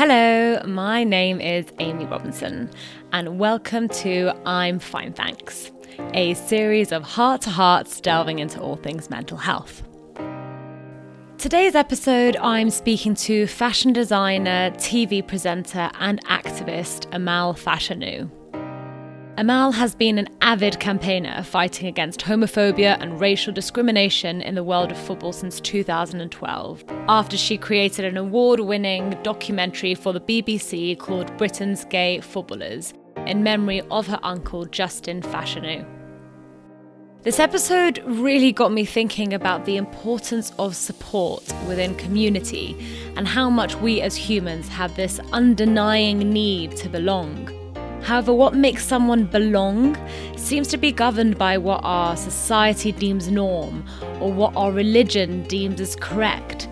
Hello, my name is Amy Robinson, and welcome to I'm Fine Thanks, a series of heart to hearts delving into all things mental health. Today's episode, I'm speaking to fashion designer, TV presenter, and activist Amal Fashanu. Amal has been an avid campaigner fighting against homophobia and racial discrimination in the world of football since 2012, after she created an award winning documentary for the BBC called Britain's Gay Footballers, in memory of her uncle Justin Fashanu. This episode really got me thinking about the importance of support within community and how much we as humans have this undenying need to belong. However, what makes someone belong seems to be governed by what our society deems norm or what our religion deems as correct.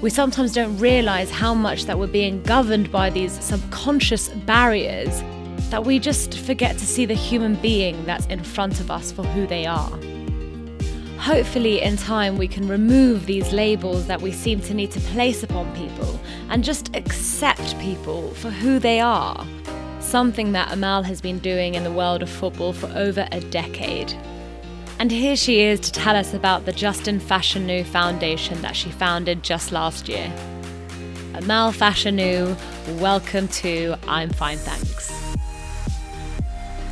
We sometimes don't realize how much that we're being governed by these subconscious barriers that we just forget to see the human being that's in front of us for who they are. Hopefully, in time, we can remove these labels that we seem to need to place upon people and just accept people for who they are something that Amal has been doing in the world of football for over a decade. And here she is to tell us about the Justin Fashanu Foundation that she founded just last year. Amal Fashanu, welcome to I'm Fine Thanks.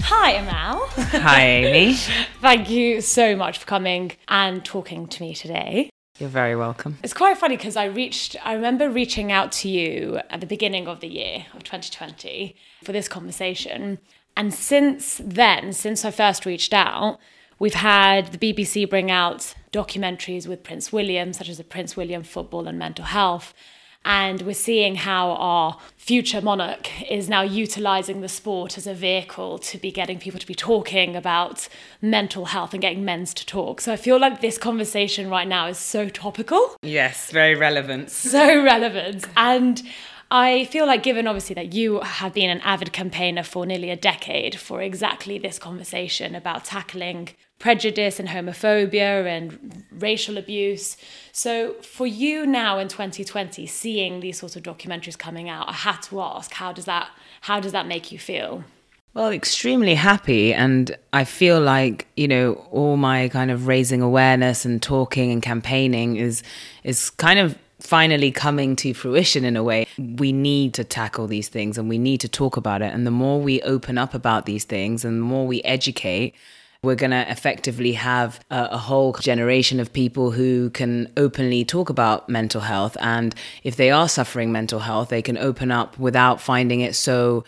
Hi, Amal. Hi, Amy. Thank you so much for coming and talking to me today. You're very welcome. It's quite funny because I reached, I remember reaching out to you at the beginning of the year of 2020 for this conversation. And since then, since I first reached out, we've had the BBC bring out documentaries with Prince William, such as the Prince William Football and Mental Health. And we're seeing how our future monarch is now utilizing the sport as a vehicle to be getting people to be talking about mental health and getting men's to talk. So I feel like this conversation right now is so topical. Yes, very relevant. So relevant. And I feel like, given obviously that you have been an avid campaigner for nearly a decade for exactly this conversation about tackling prejudice and homophobia and racial abuse. So, for you now in 2020, seeing these sorts of documentaries coming out, I had to ask, how does that how does that make you feel? Well, extremely happy. And I feel like, you know, all my kind of raising awareness and talking and campaigning is is kind of finally coming to fruition in a way. We need to tackle these things and we need to talk about it. And the more we open up about these things and the more we educate, we're going to effectively have a, a, whole generation of people who can openly talk about mental health. And if they are suffering mental health, they can open up without finding it so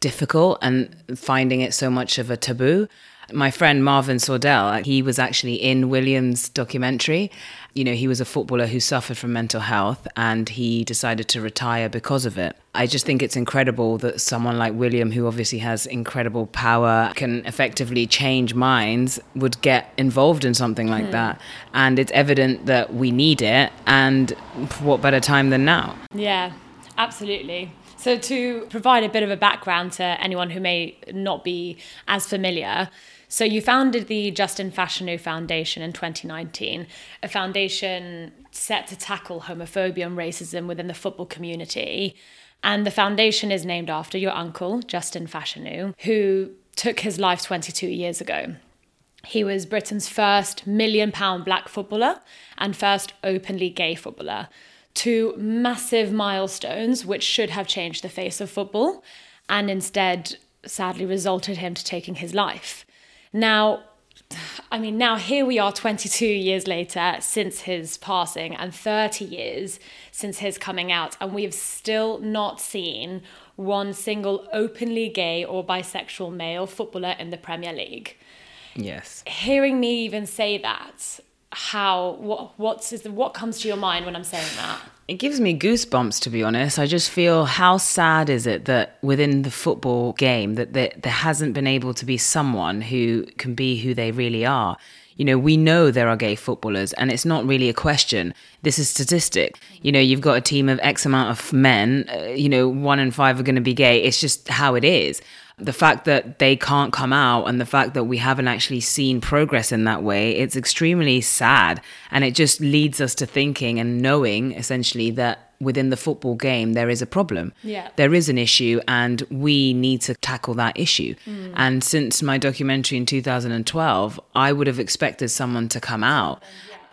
difficult and finding it so much of a taboo. My friend Marvin Sordell, uh, he was actually in Williams' documentary you know, he was a footballer who suffered from mental health and he decided to retire because of it. I just think it's incredible that someone like William, who obviously has incredible power, can effectively change minds, would get involved in something like hmm. that. And it's evident that we need it. And what better time than now? Yeah, absolutely. So, to provide a bit of a background to anyone who may not be as familiar, so you founded the Justin Fashanu Foundation in 2019, a foundation set to tackle homophobia and racism within the football community. And the foundation is named after your uncle, Justin Fashanu, who took his life 22 years ago. He was Britain's first million pound black footballer and first openly gay footballer. Two massive milestones which should have changed the face of football and instead sadly resulted him to taking his life. Now, I mean, now here we are 22 years later since his passing and 30 years since his coming out, and we've still not seen one single openly gay or bisexual male footballer in the Premier League. Yes. Hearing me even say that, how what what's is the, what comes to your mind when I'm saying that? It gives me goosebumps to be honest. I just feel how sad is it that within the football game that there, there hasn't been able to be someone who can be who they really are. You know, we know there are gay footballers and it's not really a question. this is statistic. You know, you've got a team of X amount of men, uh, you know, one in five are going to be gay. It's just how it is. The fact that they can't come out and the fact that we haven't actually seen progress in that way, it's extremely sad. And it just leads us to thinking and knowing essentially that within the football game there is a problem. Yeah. There is an issue and we need to tackle that issue. Mm. And since my documentary in 2012, I would have expected someone to come out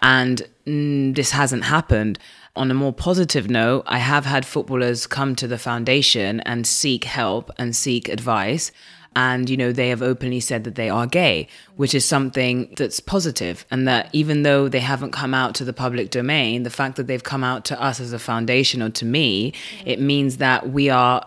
and mm, this hasn't happened. On a more positive note, I have had footballers come to the foundation and seek help and seek advice. And, you know, they have openly said that they are gay, which is something that's positive. And that even though they haven't come out to the public domain, the fact that they've come out to us as a foundation or to me, it means that we are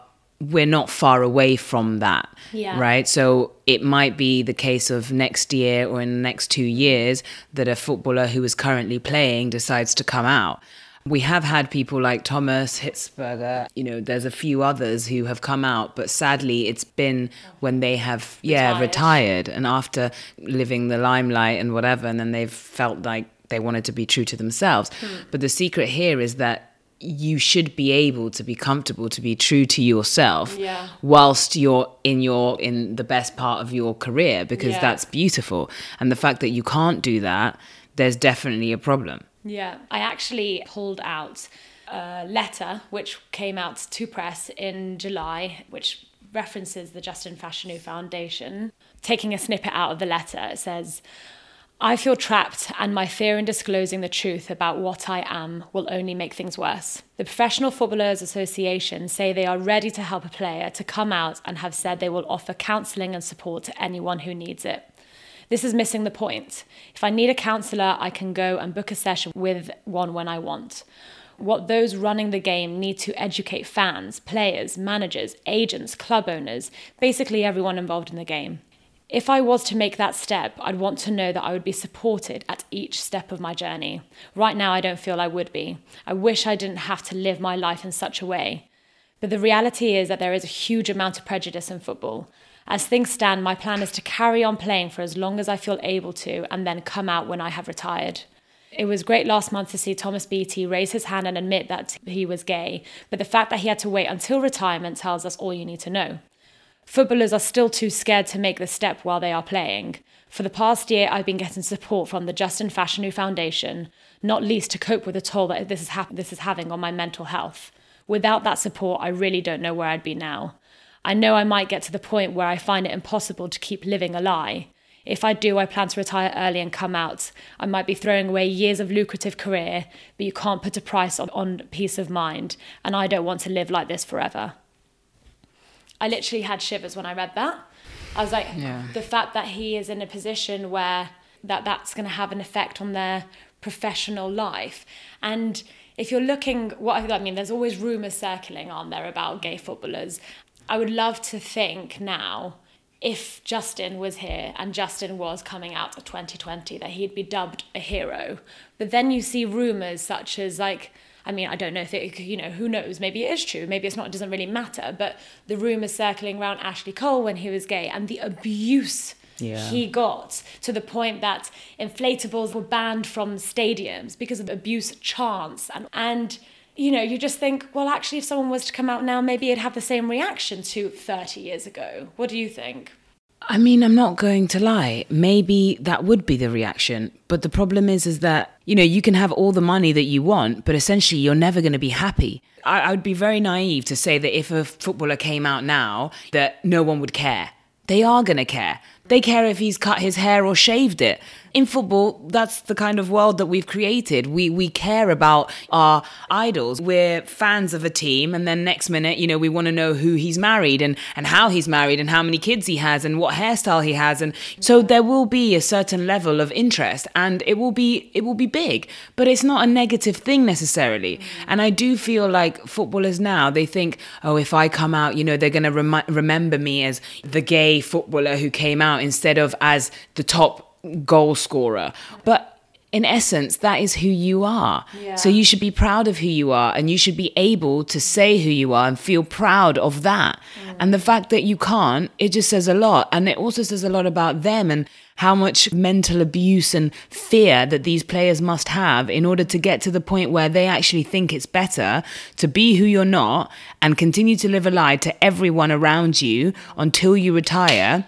we're not far away from that. Yeah. Right. So it might be the case of next year or in the next two years that a footballer who is currently playing decides to come out. We have had people like Thomas Hitzlsperger, you know, there's a few others who have come out, but sadly it's been when they have, yeah, retired, retired and after living the limelight and whatever, and then they've felt like they wanted to be true to themselves. Hmm. But the secret here is that you should be able to be comfortable to be true to yourself yeah. whilst you're in your in the best part of your career because yeah. that's beautiful and the fact that you can't do that there's definitely a problem yeah i actually pulled out a letter which came out to press in july which references the justin fashanu foundation taking a snippet out of the letter it says I feel trapped, and my fear in disclosing the truth about what I am will only make things worse. The Professional Footballers Association say they are ready to help a player to come out and have said they will offer counselling and support to anyone who needs it. This is missing the point. If I need a counsellor, I can go and book a session with one when I want. What those running the game need to educate fans, players, managers, agents, club owners, basically everyone involved in the game. If I was to make that step, I'd want to know that I would be supported at each step of my journey. Right now, I don't feel I would be. I wish I didn't have to live my life in such a way. But the reality is that there is a huge amount of prejudice in football. As things stand, my plan is to carry on playing for as long as I feel able to and then come out when I have retired. It was great last month to see Thomas Beattie raise his hand and admit that he was gay, but the fact that he had to wait until retirement tells us all you need to know. Footballers are still too scared to make the step while they are playing. For the past year, I've been getting support from the Justin Fashanu Foundation, not least to cope with the toll that this is, ha- this is having on my mental health. Without that support, I really don't know where I'd be now. I know I might get to the point where I find it impossible to keep living a lie. If I do, I plan to retire early and come out. I might be throwing away years of lucrative career, but you can't put a price on, on peace of mind, and I don't want to live like this forever. I literally had shivers when I read that. I was like, yeah. the fact that he is in a position where that that's going to have an effect on their professional life. And if you're looking, what I mean, there's always rumours circling on there about gay footballers. I would love to think now if Justin was here and Justin was coming out of 2020 that he'd be dubbed a hero. But then you see rumours such as like I mean, I don't know if it, you know, who knows? Maybe it is true. Maybe it's not. It doesn't really matter. But the rumors circling around Ashley Cole when he was gay and the abuse yeah. he got to the point that inflatables were banned from stadiums because of abuse chants and and you know you just think well actually if someone was to come out now maybe it'd have the same reaction to 30 years ago what do you think I mean, I'm not going to lie. Maybe that would be the reaction. But the problem is, is that, you know, you can have all the money that you want, but essentially you're never going to be happy. I, I would be very naive to say that if a footballer came out now, that no one would care. They are going to care. They care if he's cut his hair or shaved it in football, that's the kind of world that we've created. We we care about our idols. We're fans of a team, and then next minute, you know, we want to know who he's married and and how he's married and how many kids he has and what hairstyle he has, and so there will be a certain level of interest, and it will be it will be big, but it's not a negative thing necessarily. And I do feel like footballers now they think, oh, if I come out, you know, they're going to rem- remember me as the gay footballer who came out instead of as the top goal scorer. But in essence, that is who you are. Yeah. So you should be proud of who you are and you should be able to say who you are and feel proud of that. Mm. And the fact that you can't, it just says a lot. And it also says a lot about them and how much mental abuse and fear that these players must have in order to get to the point where they actually think it's better to be who you're not and continue to live a lie to everyone around you until you retire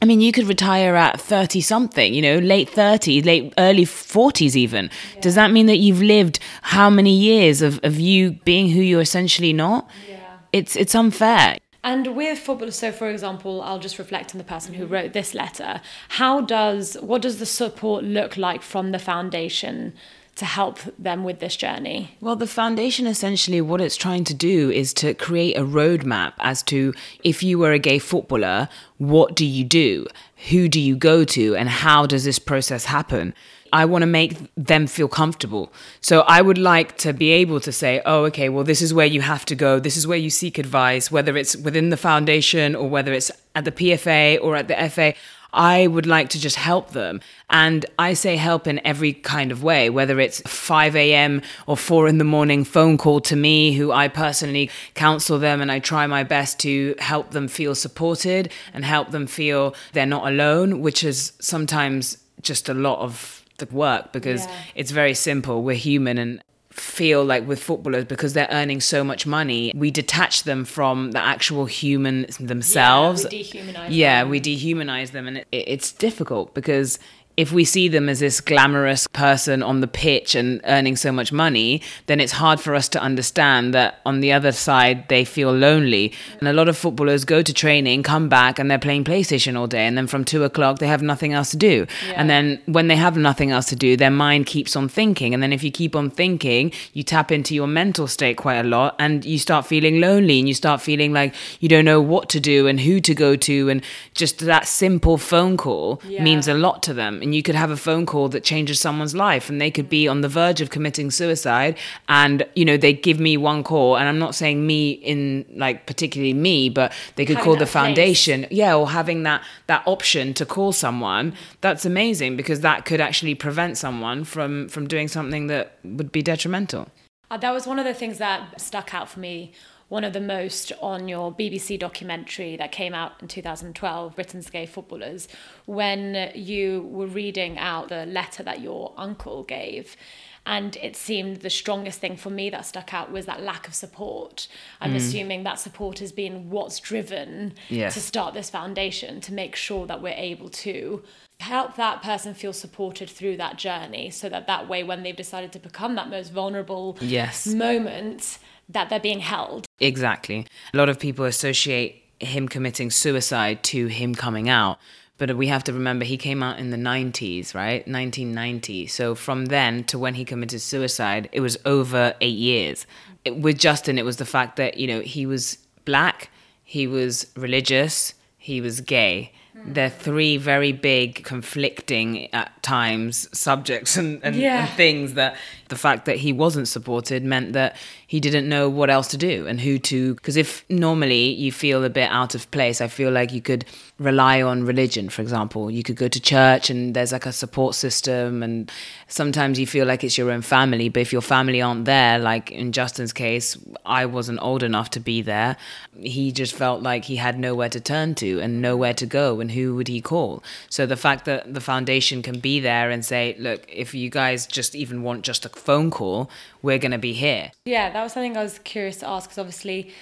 I mean, you could retire at 30 something, you know, late 30s, late early 40s even. Yeah. Does that mean that you've lived how many years of, of you being who you're essentially not? Yeah. It's it's unfair. And with football, so for example, I'll just reflect on the person who wrote this letter. How does what does the support look like from the foundation to help them with this journey? Well, the foundation essentially what it's trying to do is to create a roadmap as to if you were a gay footballer, what do you do? Who do you go to? And how does this process happen? I want to make them feel comfortable. So I would like to be able to say, oh, okay, well, this is where you have to go. This is where you seek advice, whether it's within the foundation or whether it's at the PFA or at the FA. I would like to just help them. And I say help in every kind of way, whether it's 5 a.m. or 4 in the morning phone call to me, who I personally counsel them and I try my best to help them feel supported and help them feel they're not alone, which is sometimes just a lot of the work because yeah. it's very simple. We're human and feel like with footballers because they're earning so much money we detach them from the actual human themselves yeah we dehumanize yeah them. we dehumanize them and it, it's difficult because if we see them as this glamorous person on the pitch and earning so much money, then it's hard for us to understand that on the other side they feel lonely. And a lot of footballers go to training, come back, and they're playing PlayStation all day. And then from two o'clock, they have nothing else to do. Yeah. And then when they have nothing else to do, their mind keeps on thinking. And then if you keep on thinking, you tap into your mental state quite a lot and you start feeling lonely and you start feeling like you don't know what to do and who to go to. And just that simple phone call yeah. means a lot to them and you could have a phone call that changes someone's life and they could be on the verge of committing suicide and you know they give me one call and i'm not saying me in like particularly me but they could having call the foundation. Place. yeah or having that that option to call someone. That's amazing because that could actually prevent someone from from doing something that would be detrimental. Uh, that was one of the things that stuck out for me one of the most on your BBC documentary that came out in 2012, Britain's Gay Footballers, when you were reading out the letter that your uncle gave. And it seemed the strongest thing for me that stuck out was that lack of support. I'm mm. assuming that support has been what's driven yes. to start this foundation to make sure that we're able to help that person feel supported through that journey so that that way when they've decided to become that most vulnerable yes. moment that they're being held. Exactly. A lot of people associate him committing suicide to him coming out. But we have to remember he came out in the 90s, right? 1990. So from then to when he committed suicide, it was over eight years. It, with Justin, it was the fact that, you know, he was black, he was religious, he was gay Mm. they're three very big conflicting at times subjects and, and, yeah. and, things that the fact that he wasn't supported meant that he didn't know what else to do and who to because if normally you feel a bit out of place i feel like you could rely on religion for example. You could go to church and there's like a support system and sometimes you feel like it's your own family but if your family aren't there like in justin's case i wasn't old enough to be there. He just felt like he had nowhere to turn to and nowhere to go and who would he call? So the fact that the foundation can be there and say look if you guys just even want just a phone call, we're going to be here. Yeah, that was something I was curious to ask because obviously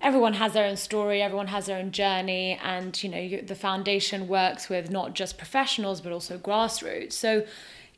everyone has their own story, everyone has their own journey, and you know you, the foundation works with not just professionals but also grassroots. So,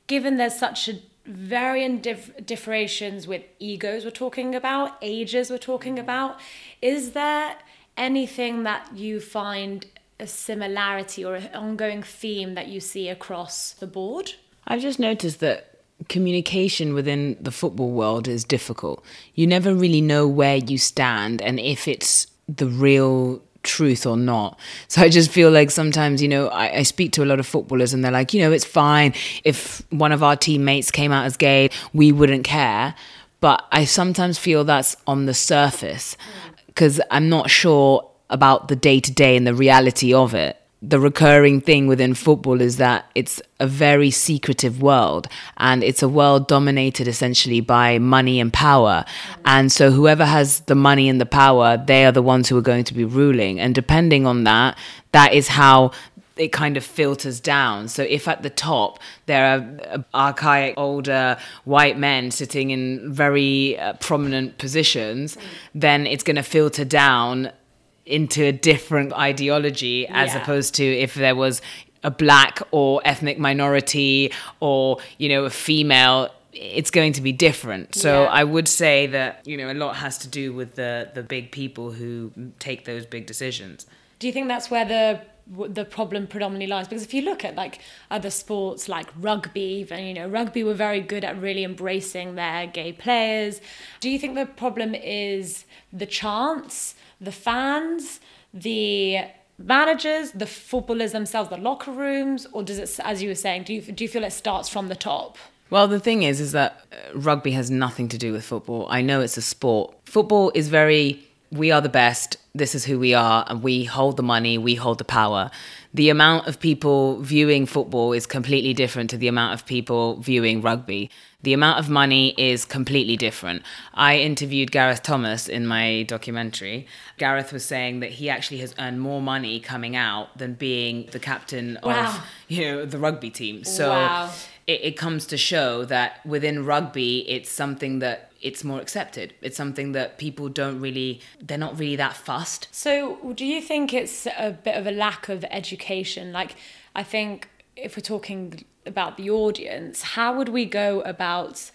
given there's such a varying dif- differentiations with egos we're talking about, ages we're talking mm-hmm. about, is there anything that you find a similarity or an ongoing theme that you see across the board? I've just noticed that communication within the football world is difficult. You never really know where you stand and if it's the real truth or not. So I just feel like sometimes, you know, I, I, speak to a lot of footballers and they're like, you know, it's fine if one of our teammates came out as gay, we wouldn't care. But I sometimes feel that's on the surface mm. because I'm not sure about the day to day and the reality of it the recurring thing within football is that it's a very secretive world and it's a world dominated essentially by money and power. And so whoever has the money and the power, they are the ones who are going to be ruling. And depending on that, that is how it kind of filters down. So if at the top there are archaic, older white men sitting in very uh, prominent positions, then it's going to filter down into a different ideology as Yeah. opposed to if there was a black or ethnic minority or you know a female it's going to be different so Yeah. i would say that you know a lot has to do with the the big people who take those big decisions Do you think that's where the the problem predominantly lies? Because if you look at like other sports like rugby, even you know rugby were very good at really embracing their gay players. Do you think the problem is the chants, the fans, the managers, the footballers themselves, the locker rooms, or does it, as you were saying, do you do you feel it starts from the top? Well, the thing is, is that uh, rugby has nothing to do with football. I know it's a sport. Football is very, we are the best. This is who we are, and we hold the money, we hold the power. The amount of people viewing football is completely different to the amount of people viewing rugby. The amount of money is completely different. I interviewed Gareth Thomas in my documentary. Gareth was saying that he actually has earned more money coming out than being the captain Wow. of, you know, the rugby team. So Wow. it, it comes to show that within rugby, it's something that it's more accepted. It's something that people don't really, they're not really that fussed. So, do you think it's a bit of a lack of education? Like, I think if we're talking about the audience, how would we go about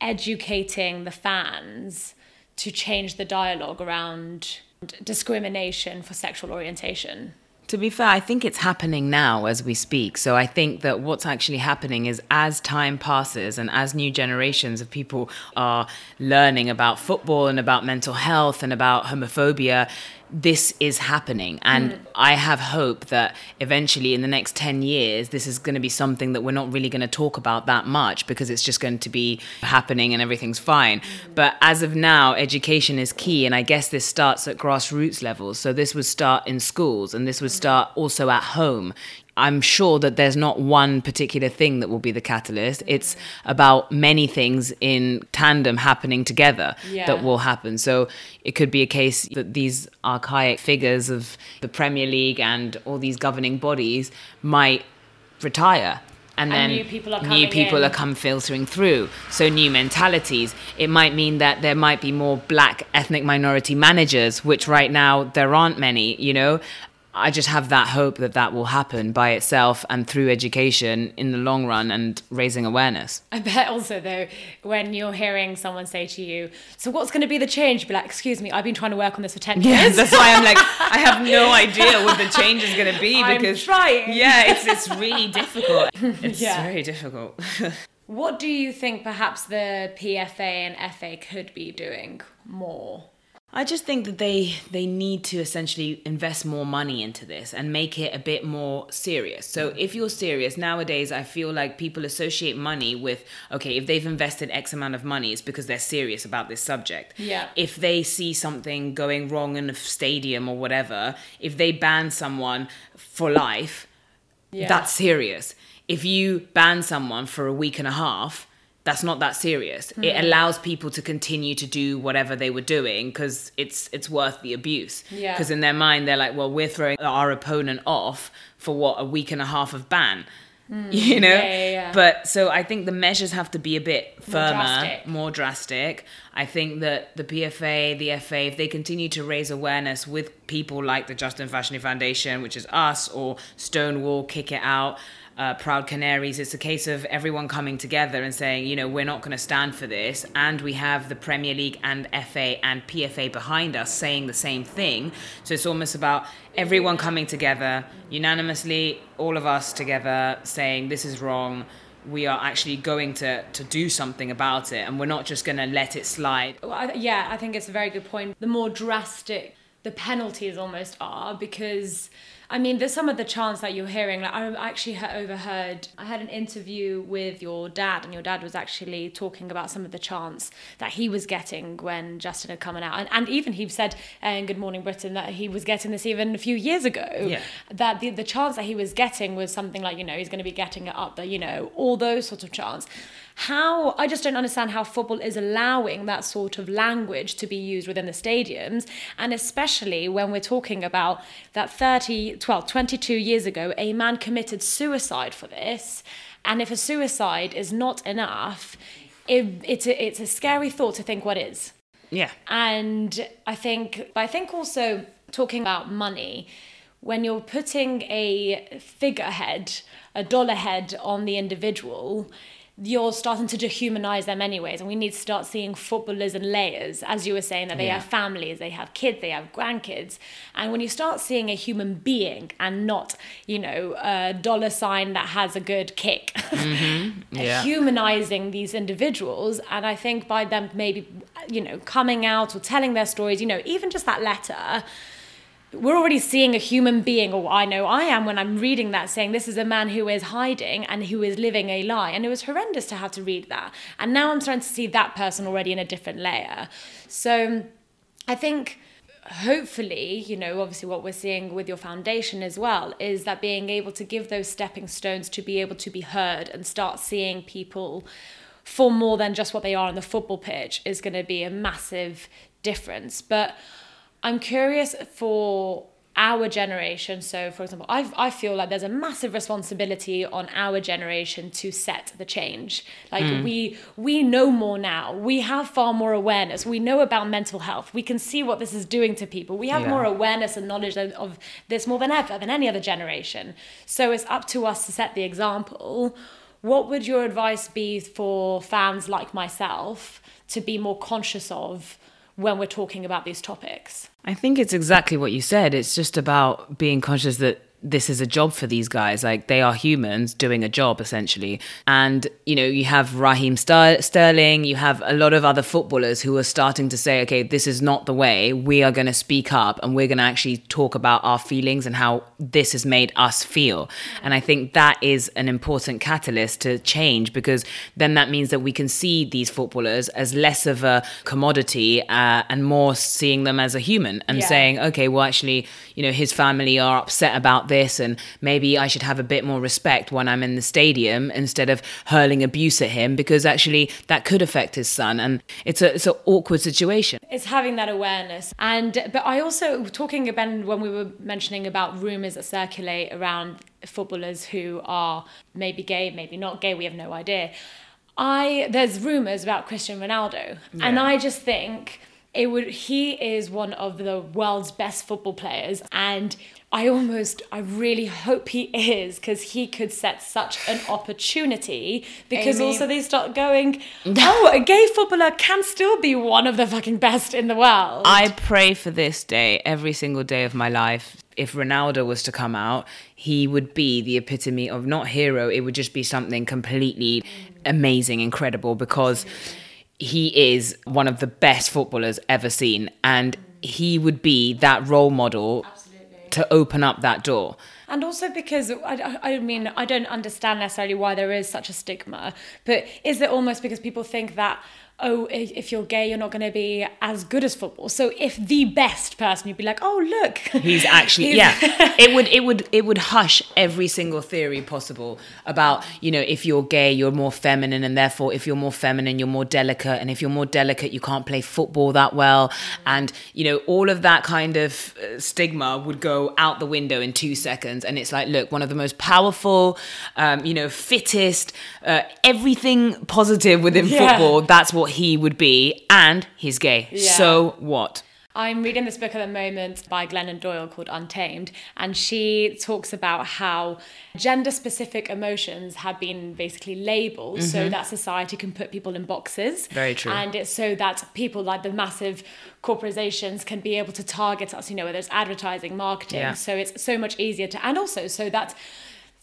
educating the fans to change the dialogue around discrimination for sexual orientation? To be fair, I think it's happening now as we speak. So I think that what's actually happening is as time passes and as new generations of people are learning about football and about mental health and about homophobia, this is happening. And I have hope that eventually in the next 10 years, this is going to be something that we're not really going to talk about that much because it's just going to be happening and everything's fine. But as of now, education is key. And I guess this starts at grassroots levels. So this would start in schools and this would start also at home. I'm sure that there's not one particular thing that will be the catalyst. It's about many things in tandem happening together Yeah. that will happen. So it could be a case that these archaic figures of the Premier League and all these governing bodies might retire. And, And then new people are new people are come filtering through. So new mentalities. It might mean that there might be more black ethnic minority managers, which right now there aren't many, you know. I just have that hope that that will happen by itself and through education in the long run and raising awareness. I bet also though, when you're hearing someone say to you, "So what's going to be the change?" Be like, "Excuse me, I've been trying to work on this for ten years." that's why I'm like, I have no idea what the change is going to be because. I'm trying. yeah, it's it's really difficult. It's Yeah. very difficult. What do you think perhaps the PFA and FA could be doing more? I just think that they they need to essentially invest more money into this and make it a bit more serious. So if you're serious nowadays, I feel like people associate money with okay, if they've invested X amount of money, it's because they're serious about this subject. Yeah. If they see something going wrong in a stadium or whatever, if they ban someone for life, Yeah. that's serious. If you ban someone for a week and a half, that's not that serious. Hmm. It allows people to continue to do whatever they were doing because it's it's worth the abuse. Yeah. Because in their mind, they're like, well, we're throwing our opponent off for what a week and a half of ban. You know, Hmm. Yeah, yeah, yeah. but so I think the measures have to be a bit firmer, drastic. more drastic. I think that the PFA, the FA, if they continue to raise awareness with people like the Justin Fashanu Foundation, which is us, or Stonewall, Kick It Out, uh, Proud Canaries, it's a case of everyone coming together and saying, you know, we're not going to stand for this. And we have the Premier League and FA and PFA behind us saying the same thing. So it's almost about everyone coming together, unanimously, all of us together saying, this is wrong we are actually going to to do something about it and we're not just going to let it slide Well, I, yeah, I think it's a very good point. The more drastic the penalties almost are because I mean, there's some of the chants that you're hearing. Like I actually overheard. I had an interview with your dad, and your dad was actually talking about some of the chants that he was getting when Justin had come out, and, and even he said uh, in Good Morning Britain that he was getting this even a few years ago. Yeah. That the the chants that he was getting was something like you know he's going to be getting it up, but you know all those sorts of chants how I just don't understand how football is allowing that sort of language to be used within the stadiums and especially when we're talking about that 30 12 22 years ago a man committed suicide for this and if a suicide is not enough it, it's a, it's a scary thought to think what is. Yeah. And I think but I think also talking about money when you're putting a figurehead a dollar head on the individual you're starting to dehumanize them anyways and we need to start seeing footballers in layers. As you were saying that they Yeah. have families they have kids they have grandkids. And when you start seeing a human being and not you know a dollar sign that has a good kick. Mm-hmm. Yeah. humanizing these individuals. And i think by them maybe you know coming out or telling their stories you know even just that letter we're already seeing a human being, or I know I am when I'm reading that, saying this is a man who is hiding and who is living a lie. And it was horrendous to have to read that. And now I'm starting to see that person already in a different layer. So I think hopefully, you know, obviously what we're seeing with your foundation as well is that being able to give those stepping stones to be able to be heard and start seeing people for more than just what they are on the football pitch is going to be a massive difference. But I'm curious for our generation. So, for example, I I feel like there's a massive responsibility on our generation to set the change. Like hmm. we we know more now. We have far more awareness. We know about mental health. We can see what this is doing to people. We have Yeah. more awareness and knowledge of, of this more than ever than any other generation. So it's up to us to set the example. What would your advice be for fans like myself to be more conscious of when we're talking about these topics? I think it's exactly what you said. It's just about being conscious that this is a job for these guys. Like they are humans doing a job essentially. And, you know, you have Raheem Ster- Sterling, you have a lot of other footballers who are starting to say, okay, this is not the way. We are going to speak up and we're going to actually talk about our feelings and how this has made us feel. And I think that is an important catalyst to change because then that means that we can see these footballers as less of a commodity uh, and more seeing them as a human and Yeah. saying, okay, well, actually, you know, his family are upset about this, and maybe I should have a bit more respect when I'm in the stadium instead of hurling abuse at him because actually that could affect his son, and it's a it's an awkward situation. it's having that awareness. And but i also talking about when we were mentioning about rumors that circulate around footballers who are maybe gay maybe not gay we have no idea. I there's rumors about cristiano ronaldo. And i just think it would he is one of the world's best football players. And I almost, I really hope he is because he could set such an opportunity. Because Amy. also they start going, oh, a gay footballer can still be one of the fucking best in the world. I pray for this day every single day of my life. If Ronaldo was to come out, he would be the epitome of not hero, it would just be something completely amazing, incredible, because he is one of the best footballers ever seen. And he would be that role model to open up that door. And also because I, I mean I don't understand necessarily why there is such a stigma, but is it almost because people think that oh if you're gay you're not going to be as good as football? So if the best person you'd be like oh look He's actually He's- yeah. It would it would it would hush every single theory possible about you know if you're gay you're more feminine and therefore if you're more feminine you're more delicate and if you're more delicate you can't play football that well and you know all of that kind of uh, stigma would go out the window in two seconds and it's like look one of the most powerful um, you know fittest uh, everything positive within Yeah. football that's what he would be and he's gay Yeah. so what I'm reading this book at the moment by Glennon Doyle called Untamed, and she talks about how gender specific emotions have been basically labeled so that society can put people in boxes. Mm-hmm. Very true. And it's so that people like the massive corporations can be able to target us, you know, whether it's advertising, marketing. Yeah. So it's so much easier to, and also so that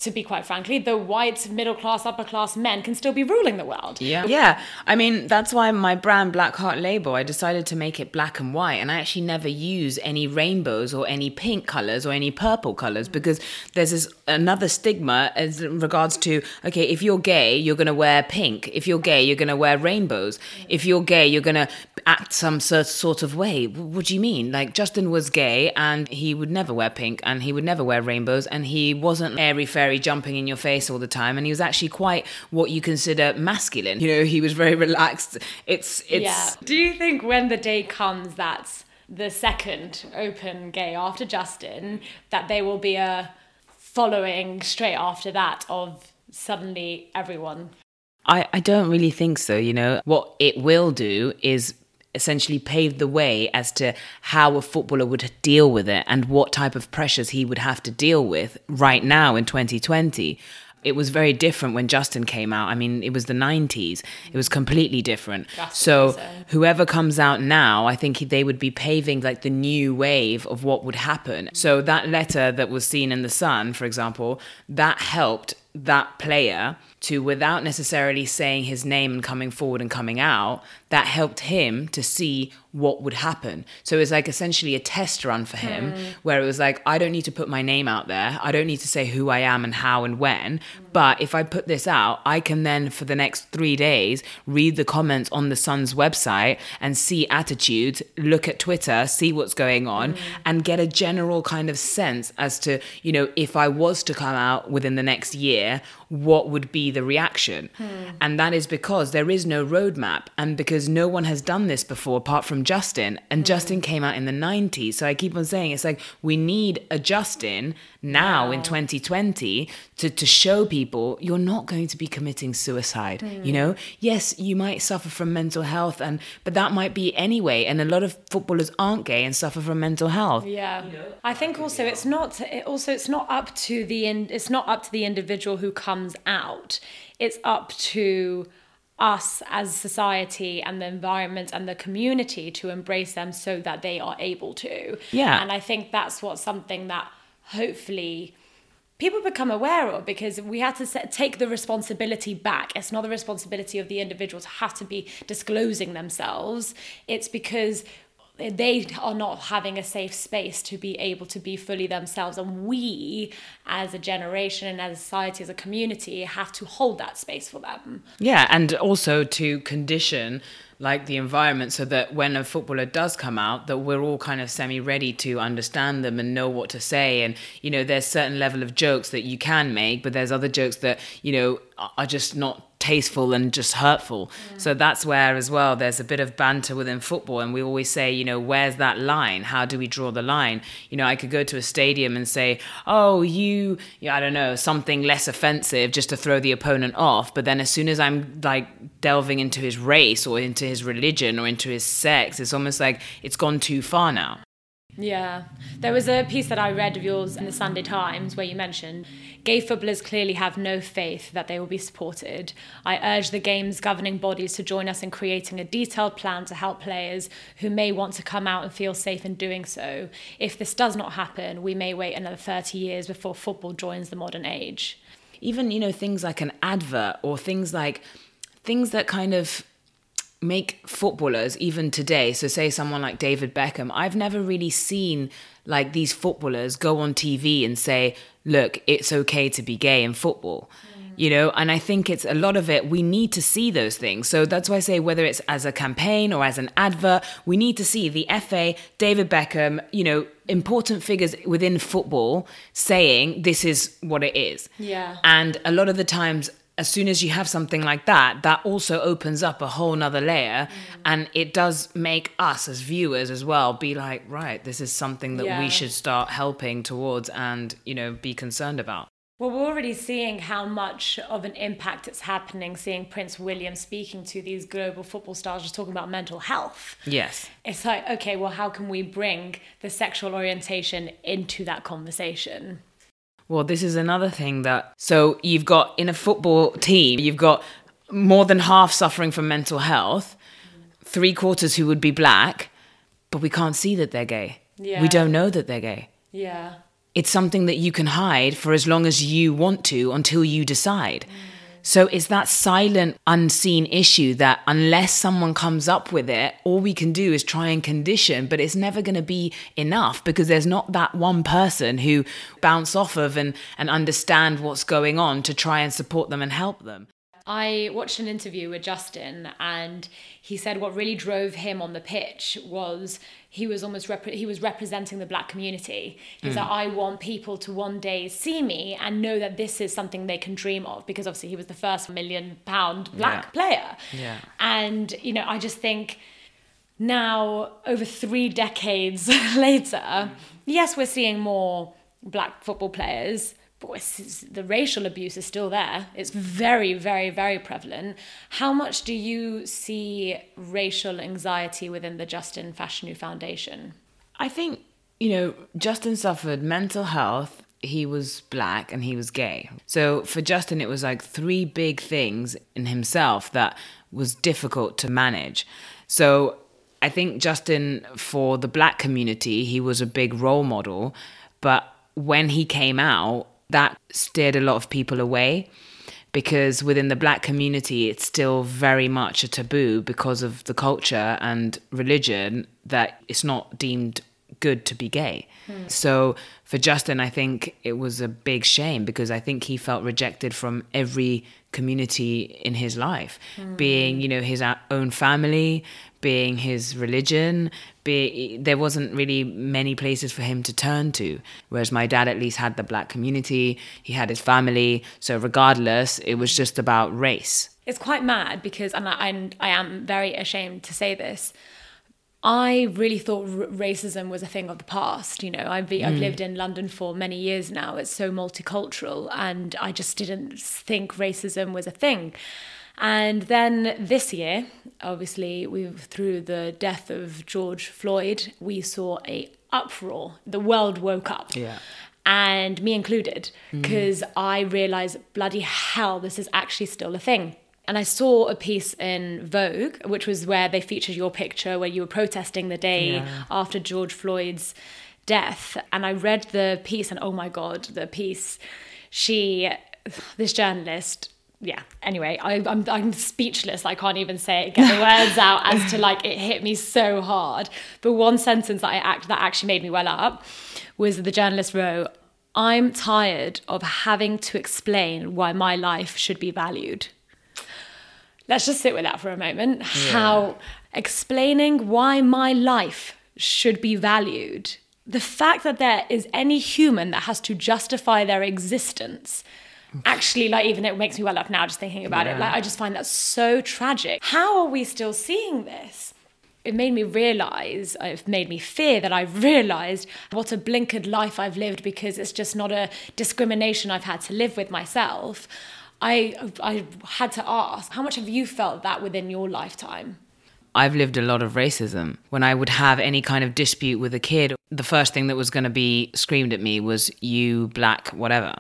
to be quite frankly, the white middle class, upper class men can still be ruling the world. Yeah. Yeah. I mean, that's why my brand Black Heart Label, I decided to make it black and white. And I actually never use any rainbows or any pink colors or any purple colors mm. because there's this another stigma as regards to, okay, if you're gay, you're going to wear pink. If you're gay, you're going to wear rainbows. If you're gay, you're going to act some sort of way. What do you mean? Like, Justin was gay and he would never wear pink and he would never wear rainbows and he wasn't airy fairy jumping in your face all the time and he was actually quite what you consider masculine. You know he was very relaxed. It's it's yeah. Do you think when the day comes that the second open gay after justin that there will be a following straight after that of suddenly everyone? I, I don't really think so. You know, what it will do is essentially paved the way as to how a footballer would deal with it and what type of pressures he would have to deal with right now in 2020. It was very different when Justin came out. I mean, it was the 90s. It was completely different. So, whoever comes out now, I think they would be paving like the new wave of what would happen. So, that letter that was seen in The Sun, for example, that helped that player to without necessarily saying his name and coming forward and coming out that helped him to see what would happen so it was like essentially a test run for him mm. where it was like i don't need to put my name out there i don't need to say who i am and how and when mm. but if i put this out i can then for the next three days read the comments on the sun's website and see attitudes look at twitter see what's going on mm. and get a general kind of sense as to you know if i was to come out within the next year what would be the reaction. Hmm. And that is because there is no roadmap and because no one has done this before apart from Justin. And hmm. Justin came out in the 90s. So I keep on saying it's like we need a Justin now wow. in 2020 to, to show people you're not going to be committing suicide. Hmm. You know, yes, you might suffer from mental health and but that might be anyway. And a lot of footballers aren't gay and suffer from mental health. Yeah. I think also it's not it also it's not up to the it's not up to the individual who comes comes out, it's up to us as society and the environment and the community to embrace them so that they are able to. Yeah. And I think that's what something that hopefully people become aware of because we have to set, take the responsibility back. It's not the responsibility of the individual to have to be disclosing themselves. It's because they are not having a safe space to be able to be fully themselves. And we as a generation and as a society as a community have to hold that space for them. Yeah and also to condition like the environment so that when a footballer does come out that we're all kind of semi ready to understand them and know what to say. And you know there's certain level of jokes that you can make but there's other jokes that you know are just not tasteful and just hurtful. So that's where, as well, there's a bit of banter within football. And we always say, you know, where's that line? How do we draw the line? You know, I could go to a stadium and say, oh, you, I don't know, something less offensive just to throw the opponent off. But then as soon as I'm like delving into his race or into his religion or into his sex, it's almost like it's gone too far now. Yeah. There was a piece that I read of yours in the Sunday Times where you mentioned gay footballers clearly have no faith that they will be supported. I urge the game's governing bodies to join us in creating a detailed plan to help players who may want to come out and feel safe in doing so. If this does not happen, we may wait another 30 years before football joins the modern age. Even, you know, things like an advert or things like things that kind of make footballers even today. So say someone like david beckham. I've never really seen like these footballers go on tv and say look it's okay to be gay in football mm. you know? And i think it's a lot of it we need to see those things. So that's why i say whether it's as a campaign or as an advert we need to see the fa david beckham you know important figures within football saying this is what it is. Yeah. And a lot of the times as soon as you have something like that, that also opens up a whole nother layer. Mm. And it does make us as viewers as well be like, right, this is something that yeah. we should start helping towards and, you know, be concerned about. Well, we're already seeing how much of an impact it's happening, seeing Prince William speaking to these global football stars, just talking about mental health. Yes. It's like, okay, well, how can we bring the sexual orientation into that conversation? Well, this is another thing that. So you've got in a football team, you've got more than half suffering from mental health, three quarters who would be black, but we can't see that they're gay. Yeah. We don't know that they're gay. Yeah. it's something that you can hide for as long as you want to until you decide. So it's that silent, unseen issue that unless someone comes up with it, all we can do is try and condition, but it's never going to be enough because there's not that one person who bounce off of and, and understand what's going on to try and support them and help them. I watched an interview with Justin, and he said what really drove him on the pitch was he was almost he was representing the black community. He's mm. like, I want people to one day see me and know that this is something they can dream of because obviously he was the first million pound black yeah. player. Yeah. And you know, I just think now over three decades later, yes, we're seeing more black football players the racial abuse is still there. It's very, very, very prevalent. How much do you see racial anxiety within the Justin Fashanu Foundation? I think, you know, Justin suffered mental health. He was black and he was gay. So for Justin, it was like three big things in himself that was difficult to manage. So I think Justin, for the black community, he was a big role model. But when he came out, that steered a lot of people away because within the black community it's still very much a taboo because of the culture and religion that it's not deemed good to be gay. Hmm. So for Justin, I think it was a big shame because I think he felt rejected from every community in his life, hmm. being, you know, his own family, being his religion, be there wasn't really many places for him to turn to. Whereas my dad at least had the black community, he had his family. So regardless, it was just about race. It's quite mad because, and I, and I am very ashamed to say this. I really thought r- racism was a thing of the past. You know, I've, be, I've mm. lived in London for many years now. It's so multicultural, and I just didn't think racism was a thing. And then this year, obviously, we through the death of George Floyd, we saw a uproar. The world woke up. Yeah. And me included, because mm. I realized, bloody hell, this is actually still a thing. And I saw a piece in Vogue, which was where they featured your picture where you were protesting the day yeah. after George Floyd's death. And I read the piece, and oh my God, the piece, she, this journalist, yeah. Anyway I, am I'm, I'm speechless. I can't even say it, get the words out as to like it hit me so hard. But one sentence that i act that actually made me well up was the journalist wrote i'm tired of having to explain why my life should be valued let's just sit with that for a moment. Yeah. how explaining why my life should be valued. The fact that there is any human that has to justify their existence actually like even it makes me well up now just thinking about yeah. it. Like i just find that so tragic. How are we still seeing this? It made me realize uh, it made me fear that i've realized what a blinkered life i've lived because it's just not a discrimination i've had to live with myself i i had to ask how much have you felt that within your lifetime I've lived a lot of racism. When I would have any kind of dispute with a kid, the first thing that was going to be screamed at me was, you black, whatever.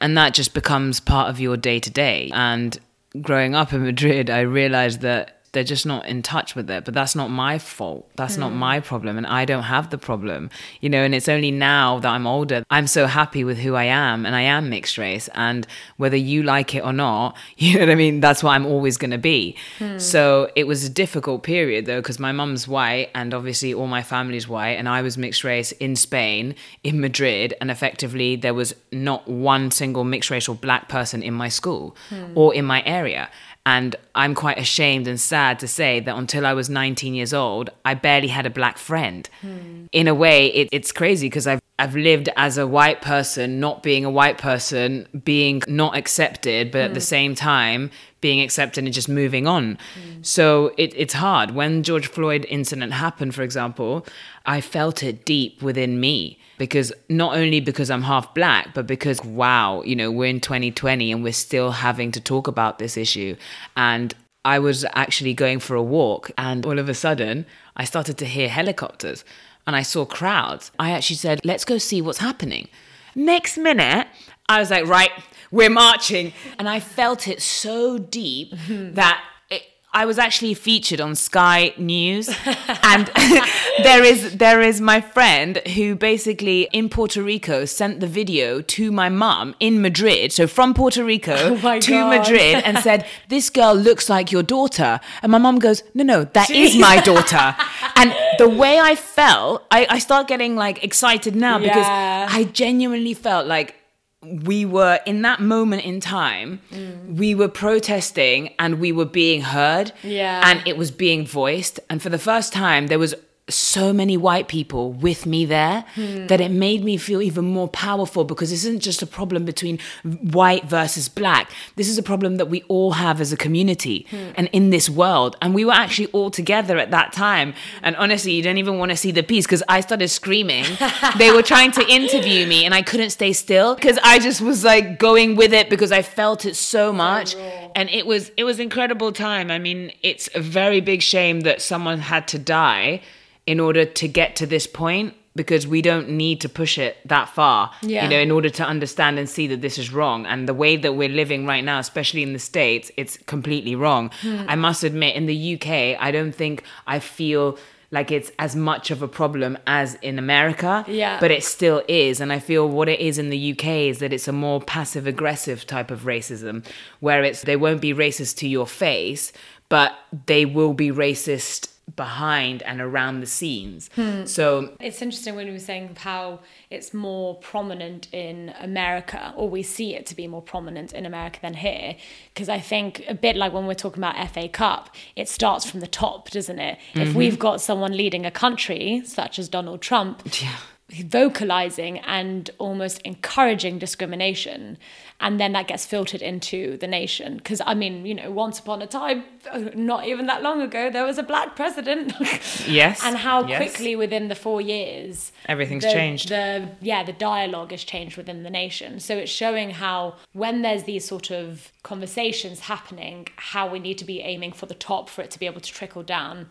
And that just becomes part of your day to day. And growing up in Madrid, I realized that they're just not in touch with it. But that's not my fault. That's mm. not hmm. my problem. And I don't have the problem, you know. And it's only now that I'm older, I'm so happy with who I am. And I am mixed race. And whether you like it or not, you know what I mean? That's what I'm always going to be. Mm. So it was a difficult period, though, because my mum's white and obviously all my family's white. And I was mixed race in Spain, in Madrid. And effectively, there was not one single mixed racial black person in my school mm. or in my area. And I'm quite ashamed and sad to say that until I was 19 years old, I barely had a black friend. Hmm. In a way, it, it's crazy because I've, I've lived as a white person, not being a white person, being not accepted, but at the hmm. same time, being accepted and just moving on. Hmm. So it, it's hard. When George Floyd incident happened, for example, I felt it deep within me because not only because I'm half black, but because, wow, you know, we're in 2020 and we're still having to talk about this issue. And I was actually going for a walk, and all of a sudden, I started to hear helicopters and I saw crowds. I actually said, let's go see what's happening. Next minute, I was like, right, we're marching. And I felt it so deep mm-hmm. that I was actually featured on Sky News, and there is there is my friend who basically in Puerto Rico sent the video to my mum in Madrid, so from Puerto Rico Oh to God. Madrid, and said, "This girl looks like your daughter," and my mum goes, "No, no, that is my daughter." and the way I felt, I, I start getting like excited now because I genuinely felt like we were in that moment in time mm. we were protesting and we were being heard. Yeah. and it was being voiced. And for the first time there was so many white people with me there hmm. that it made me feel even more powerful because this isn't just a problem between white versus black. This is a problem that we all have as a community hmm. and in this world. And we were actually all together at that time. And honestly you don't even want to see the piece because i started screaming. They were trying to interview me and i couldn't stay still because i just was like going with it because i felt it so much. and it was it was incredible time. I mean it's a very big shame that someone had to die in order to get to this point because we don't need to push it that far Yeah. you know in order to understand and see that this is wrong and the way that we're living right now especially in the states it's completely wrong Hmm. i must admit in the uk i don't think i feel like it's as much of a problem as in america Yeah. but it still is and i feel what it is in the uk is that it's a more passive aggressive type of racism where it's they won't be racist to your face but they will be racist behind and around the scenes hmm. so It's interesting when we were saying how it's more prominent in America, or we see it to be more prominent in America than here. Because I think a bit like when we're talking about FA Cup, it starts from the top, doesn't it? If mm-hmm. we've got someone leading a country, such as Donald Trump, vocalizing and almost encouraging discrimination and then that gets filtered into the nation because i mean you know once upon a time not even that long ago there was a black president Yes, and how yes. quickly within the four years Everything's the- changed. the yeah the dialogue has changed within the nation so it's showing how when there's these sort of conversations happening how we need to be aiming for the top for it to be able to trickle down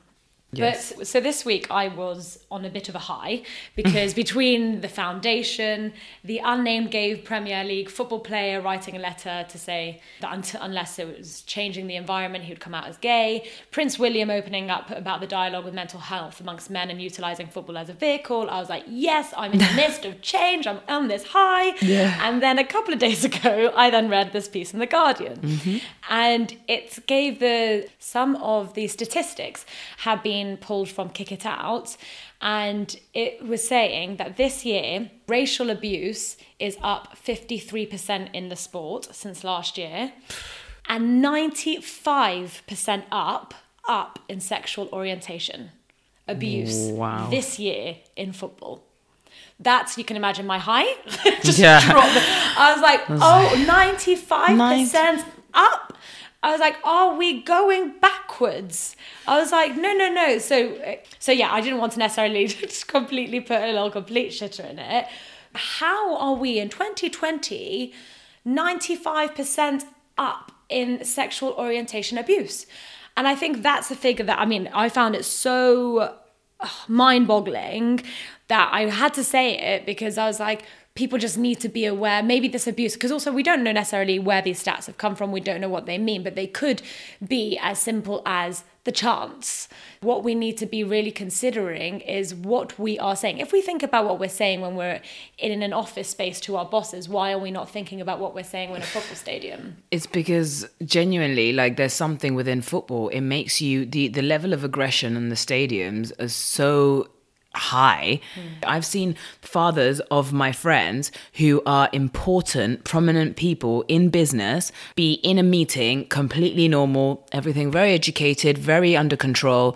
Yes. but so this week I was on a bit of a high because between the foundation, the unnamed gay Premier League football player writing a letter to say that unless it was changing the environment, he would come out as gay, Prince William opening up about the dialogue with mental health amongst men and utilizing football as a vehicle, I was like, yes, I'm in the midst of change. I'm on this high. Yeah. And then a couple of days ago, I then read this piece in the Guardian, mm-hmm. and it gave the some of the statistics have been pulled from Kick It Out, and it was saying that this year racial abuse is up 53% in the sport since last year, and 95% up up in sexual orientation abuse Wow. this year in football. That's you can imagine my height. just Yeah. I was like, oh, 95% up. I was like, are we going backwards? I was like, no, no, no. So, so yeah, I didn't want to necessarily just completely put a little complete shitter in it. How are we in 2020, 95% up in sexual orientation abuse? And I think that's a figure that, I mean, I found it so mind boggling that I had to say it because I was like, people just need to be aware. Maybe this abuse, because also we don't know necessarily where these stats have come from, we don't know what they mean, but they could be as simple as the chance. What we need to be really considering is what we are saying. If we think about what we're saying when we're in an office space to our bosses, why are we not thinking about what we're saying when a football stadium? It's because genuinely, like, there's something within football. It makes you the the level of aggression in the stadiums is so high. I've seen fathers of my friends who are important, prominent people in business be in a meeting, completely normal, everything very educated, very under control,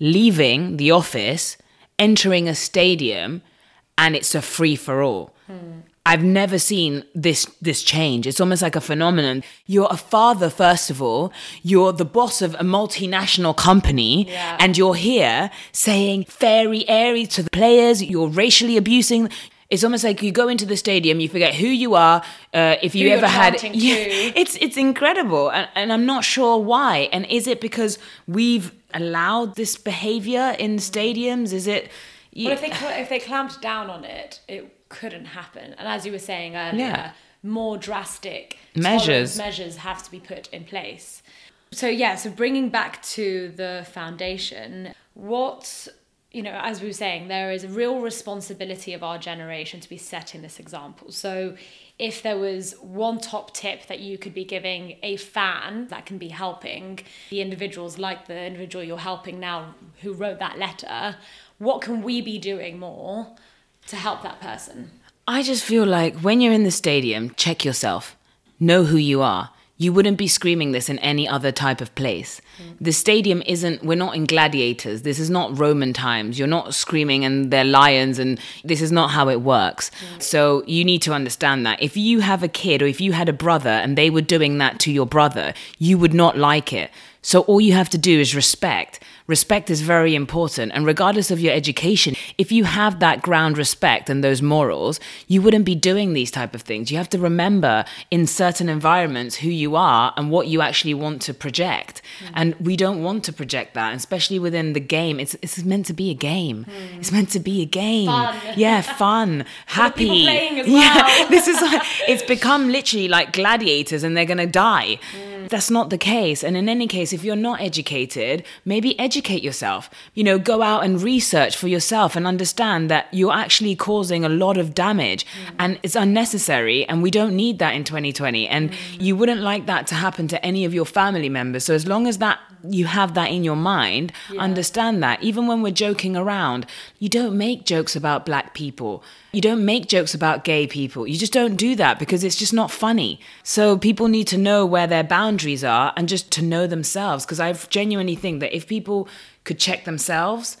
leaving the office, entering a stadium, and it's a free for all. Hmm. I've never seen this this change. It's almost like a phenomenon. You're a father first of all. You're the boss of a multinational company, Yeah. and you're here saying fairy airy to the players. You're racially abusing. It's almost like you go into the stadium, you forget who you are. Uh, if you Who ever had, to. it's it's incredible, and, and I'm not sure why. And is it because we've allowed this behavior in stadiums? Is it? Well, if they if they clamped down on it, it couldn't happen. And as you were saying earlier, Yeah. more drastic Measures. measures have to be put in place. So, yeah, so bringing back to the foundation, what you know, as we were saying, there is a real responsibility of our generation to be setting this example. So, if there was one top tip that you could be giving a fan that can be helping the individuals like the individual you're helping now who wrote that letter, what can we be doing more to help that person? I just feel like when you're in the stadium, check yourself, know who you are you wouldn't be screaming this in any other type of place. Mm. The stadium isn't, we're not in gladiators. This is not Roman times. You're not screaming and they're lions, and this is not how it works. Mm. So you need to understand that. If you have a kid or if you had a brother and they were doing that to your brother, you would not like it. So all you have to do is respect. Respect is very important. And regardless of your education, if you have that ground respect and those morals, you wouldn't be doing these type of things. You have to remember in certain environments who you are and what you actually want to project. Mm. And we don't want to project that, especially within the game. It's, it's meant to be a game. Mm. It's meant to be a game. Fun. Yeah, fun, happy. Well. Yeah, this is like, it's become literally like gladiators and they're going to die. Mm that's not the case. And in any case, if you're not educated, maybe educate yourself. You know, go out and research for yourself and understand that you're actually causing a lot of damage mm. and it's unnecessary. And we don't need that in 2020. And mm. you wouldn't like that to happen to any of your family members. So as long as that you have that in your mind, yeah. understand that. Even when we're joking around, you don't make jokes about black people. You don't make jokes about gay people. You just don't do that because it's just not funny. So people need to know where their boundaries are and just to know themselves. Because I genuinely think that if people could check themselves,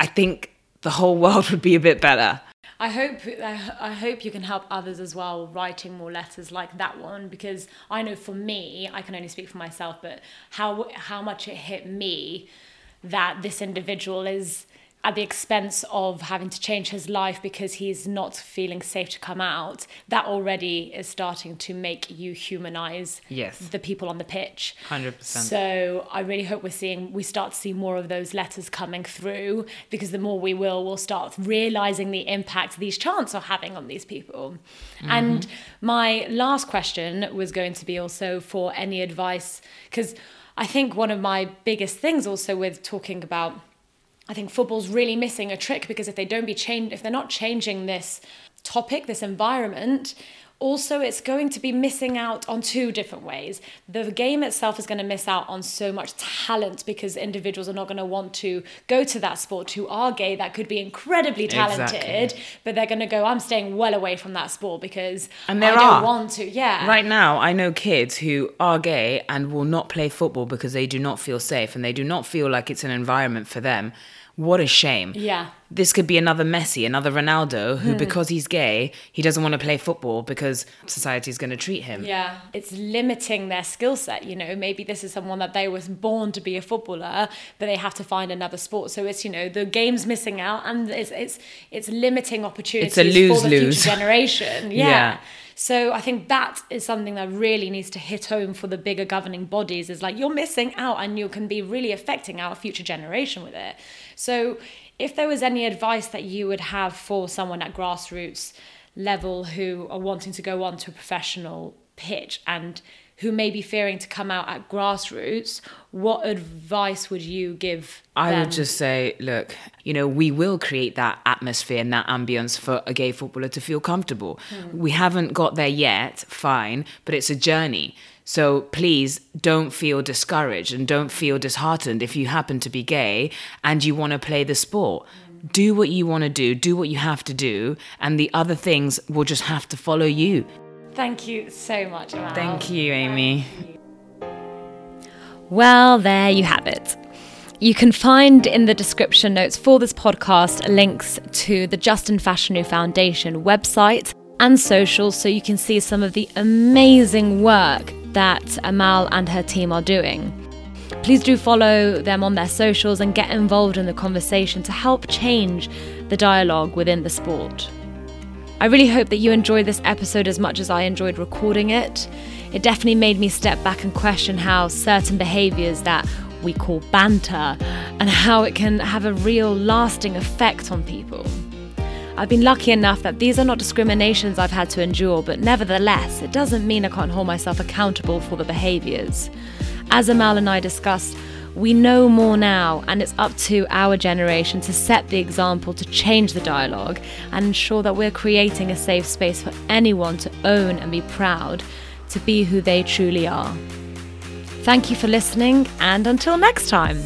I think the whole world would be a bit better. I hope I hope you can help others as well writing more letters like that one because I know for me I can only speak for myself but how how much it hit me that this individual is at the expense of having to change his life because he's not feeling safe to come out, that already is starting to make you humanize yes. the people on the pitch. 100%. So I really hope we're seeing, we start to see more of those letters coming through because the more we will, we'll start realizing the impact these chants are having on these people. Mm-hmm. And my last question was going to be also for any advice, because I think one of my biggest things also with talking about I think football's really missing a trick because if they don't be changed, if they're not changing this topic, this environment, also it's going to be missing out on two different ways. The game itself is going to miss out on so much talent because individuals are not going to want to go to that sport who are gay that could be incredibly talented, exactly. but they're going to go, I'm staying well away from that sport because and there I don't are. want to. Yeah. Right now, I know kids who are gay and will not play football because they do not feel safe and they do not feel like it's an environment for them. What a shame. Yeah. This could be another Messi, another Ronaldo, who, hmm. because he's gay, he doesn't want to play football because society's going to treat him. Yeah. It's limiting their skill set. You know, maybe this is someone that they was born to be a footballer, but they have to find another sport. So it's, you know, the game's missing out and it's it's it's limiting opportunities it's a lose, for the lose. future generation. Yeah. yeah. So I think that is something that really needs to hit home for the bigger governing bodies is like you're missing out and you can be really affecting our future generation with it. So if there was any advice that you would have for someone at grassroots level who are wanting to go on to a professional pitch and who may be fearing to come out at grassroots, what advice would you give? I them? would just say, look, you know, we will create that atmosphere and that ambience for a gay footballer to feel comfortable. Hmm. We haven't got there yet, fine, but it's a journey. So please don't feel discouraged and don't feel disheartened if you happen to be gay and you want to play the sport. Do what you want to do, do what you have to do, and the other things will just have to follow you. Thank you so much, Amal. Thank you, Amy. Well, there you have it. You can find in the description notes for this podcast links to the Justin Fashanu Foundation website and socials so you can see some of the amazing work that Amal and her team are doing. Please do follow them on their socials and get involved in the conversation to help change the dialogue within the sport. I really hope that you enjoyed this episode as much as I enjoyed recording it. It definitely made me step back and question how certain behaviours that we call banter and how it can have a real lasting effect on people. I've been lucky enough that these are not discriminations I've had to endure, but nevertheless, it doesn't mean I can't hold myself accountable for the behaviours. As Amal and I discussed, we know more now, and it's up to our generation to set the example to change the dialogue and ensure that we're creating a safe space for anyone to own and be proud to be who they truly are. Thank you for listening, and until next time.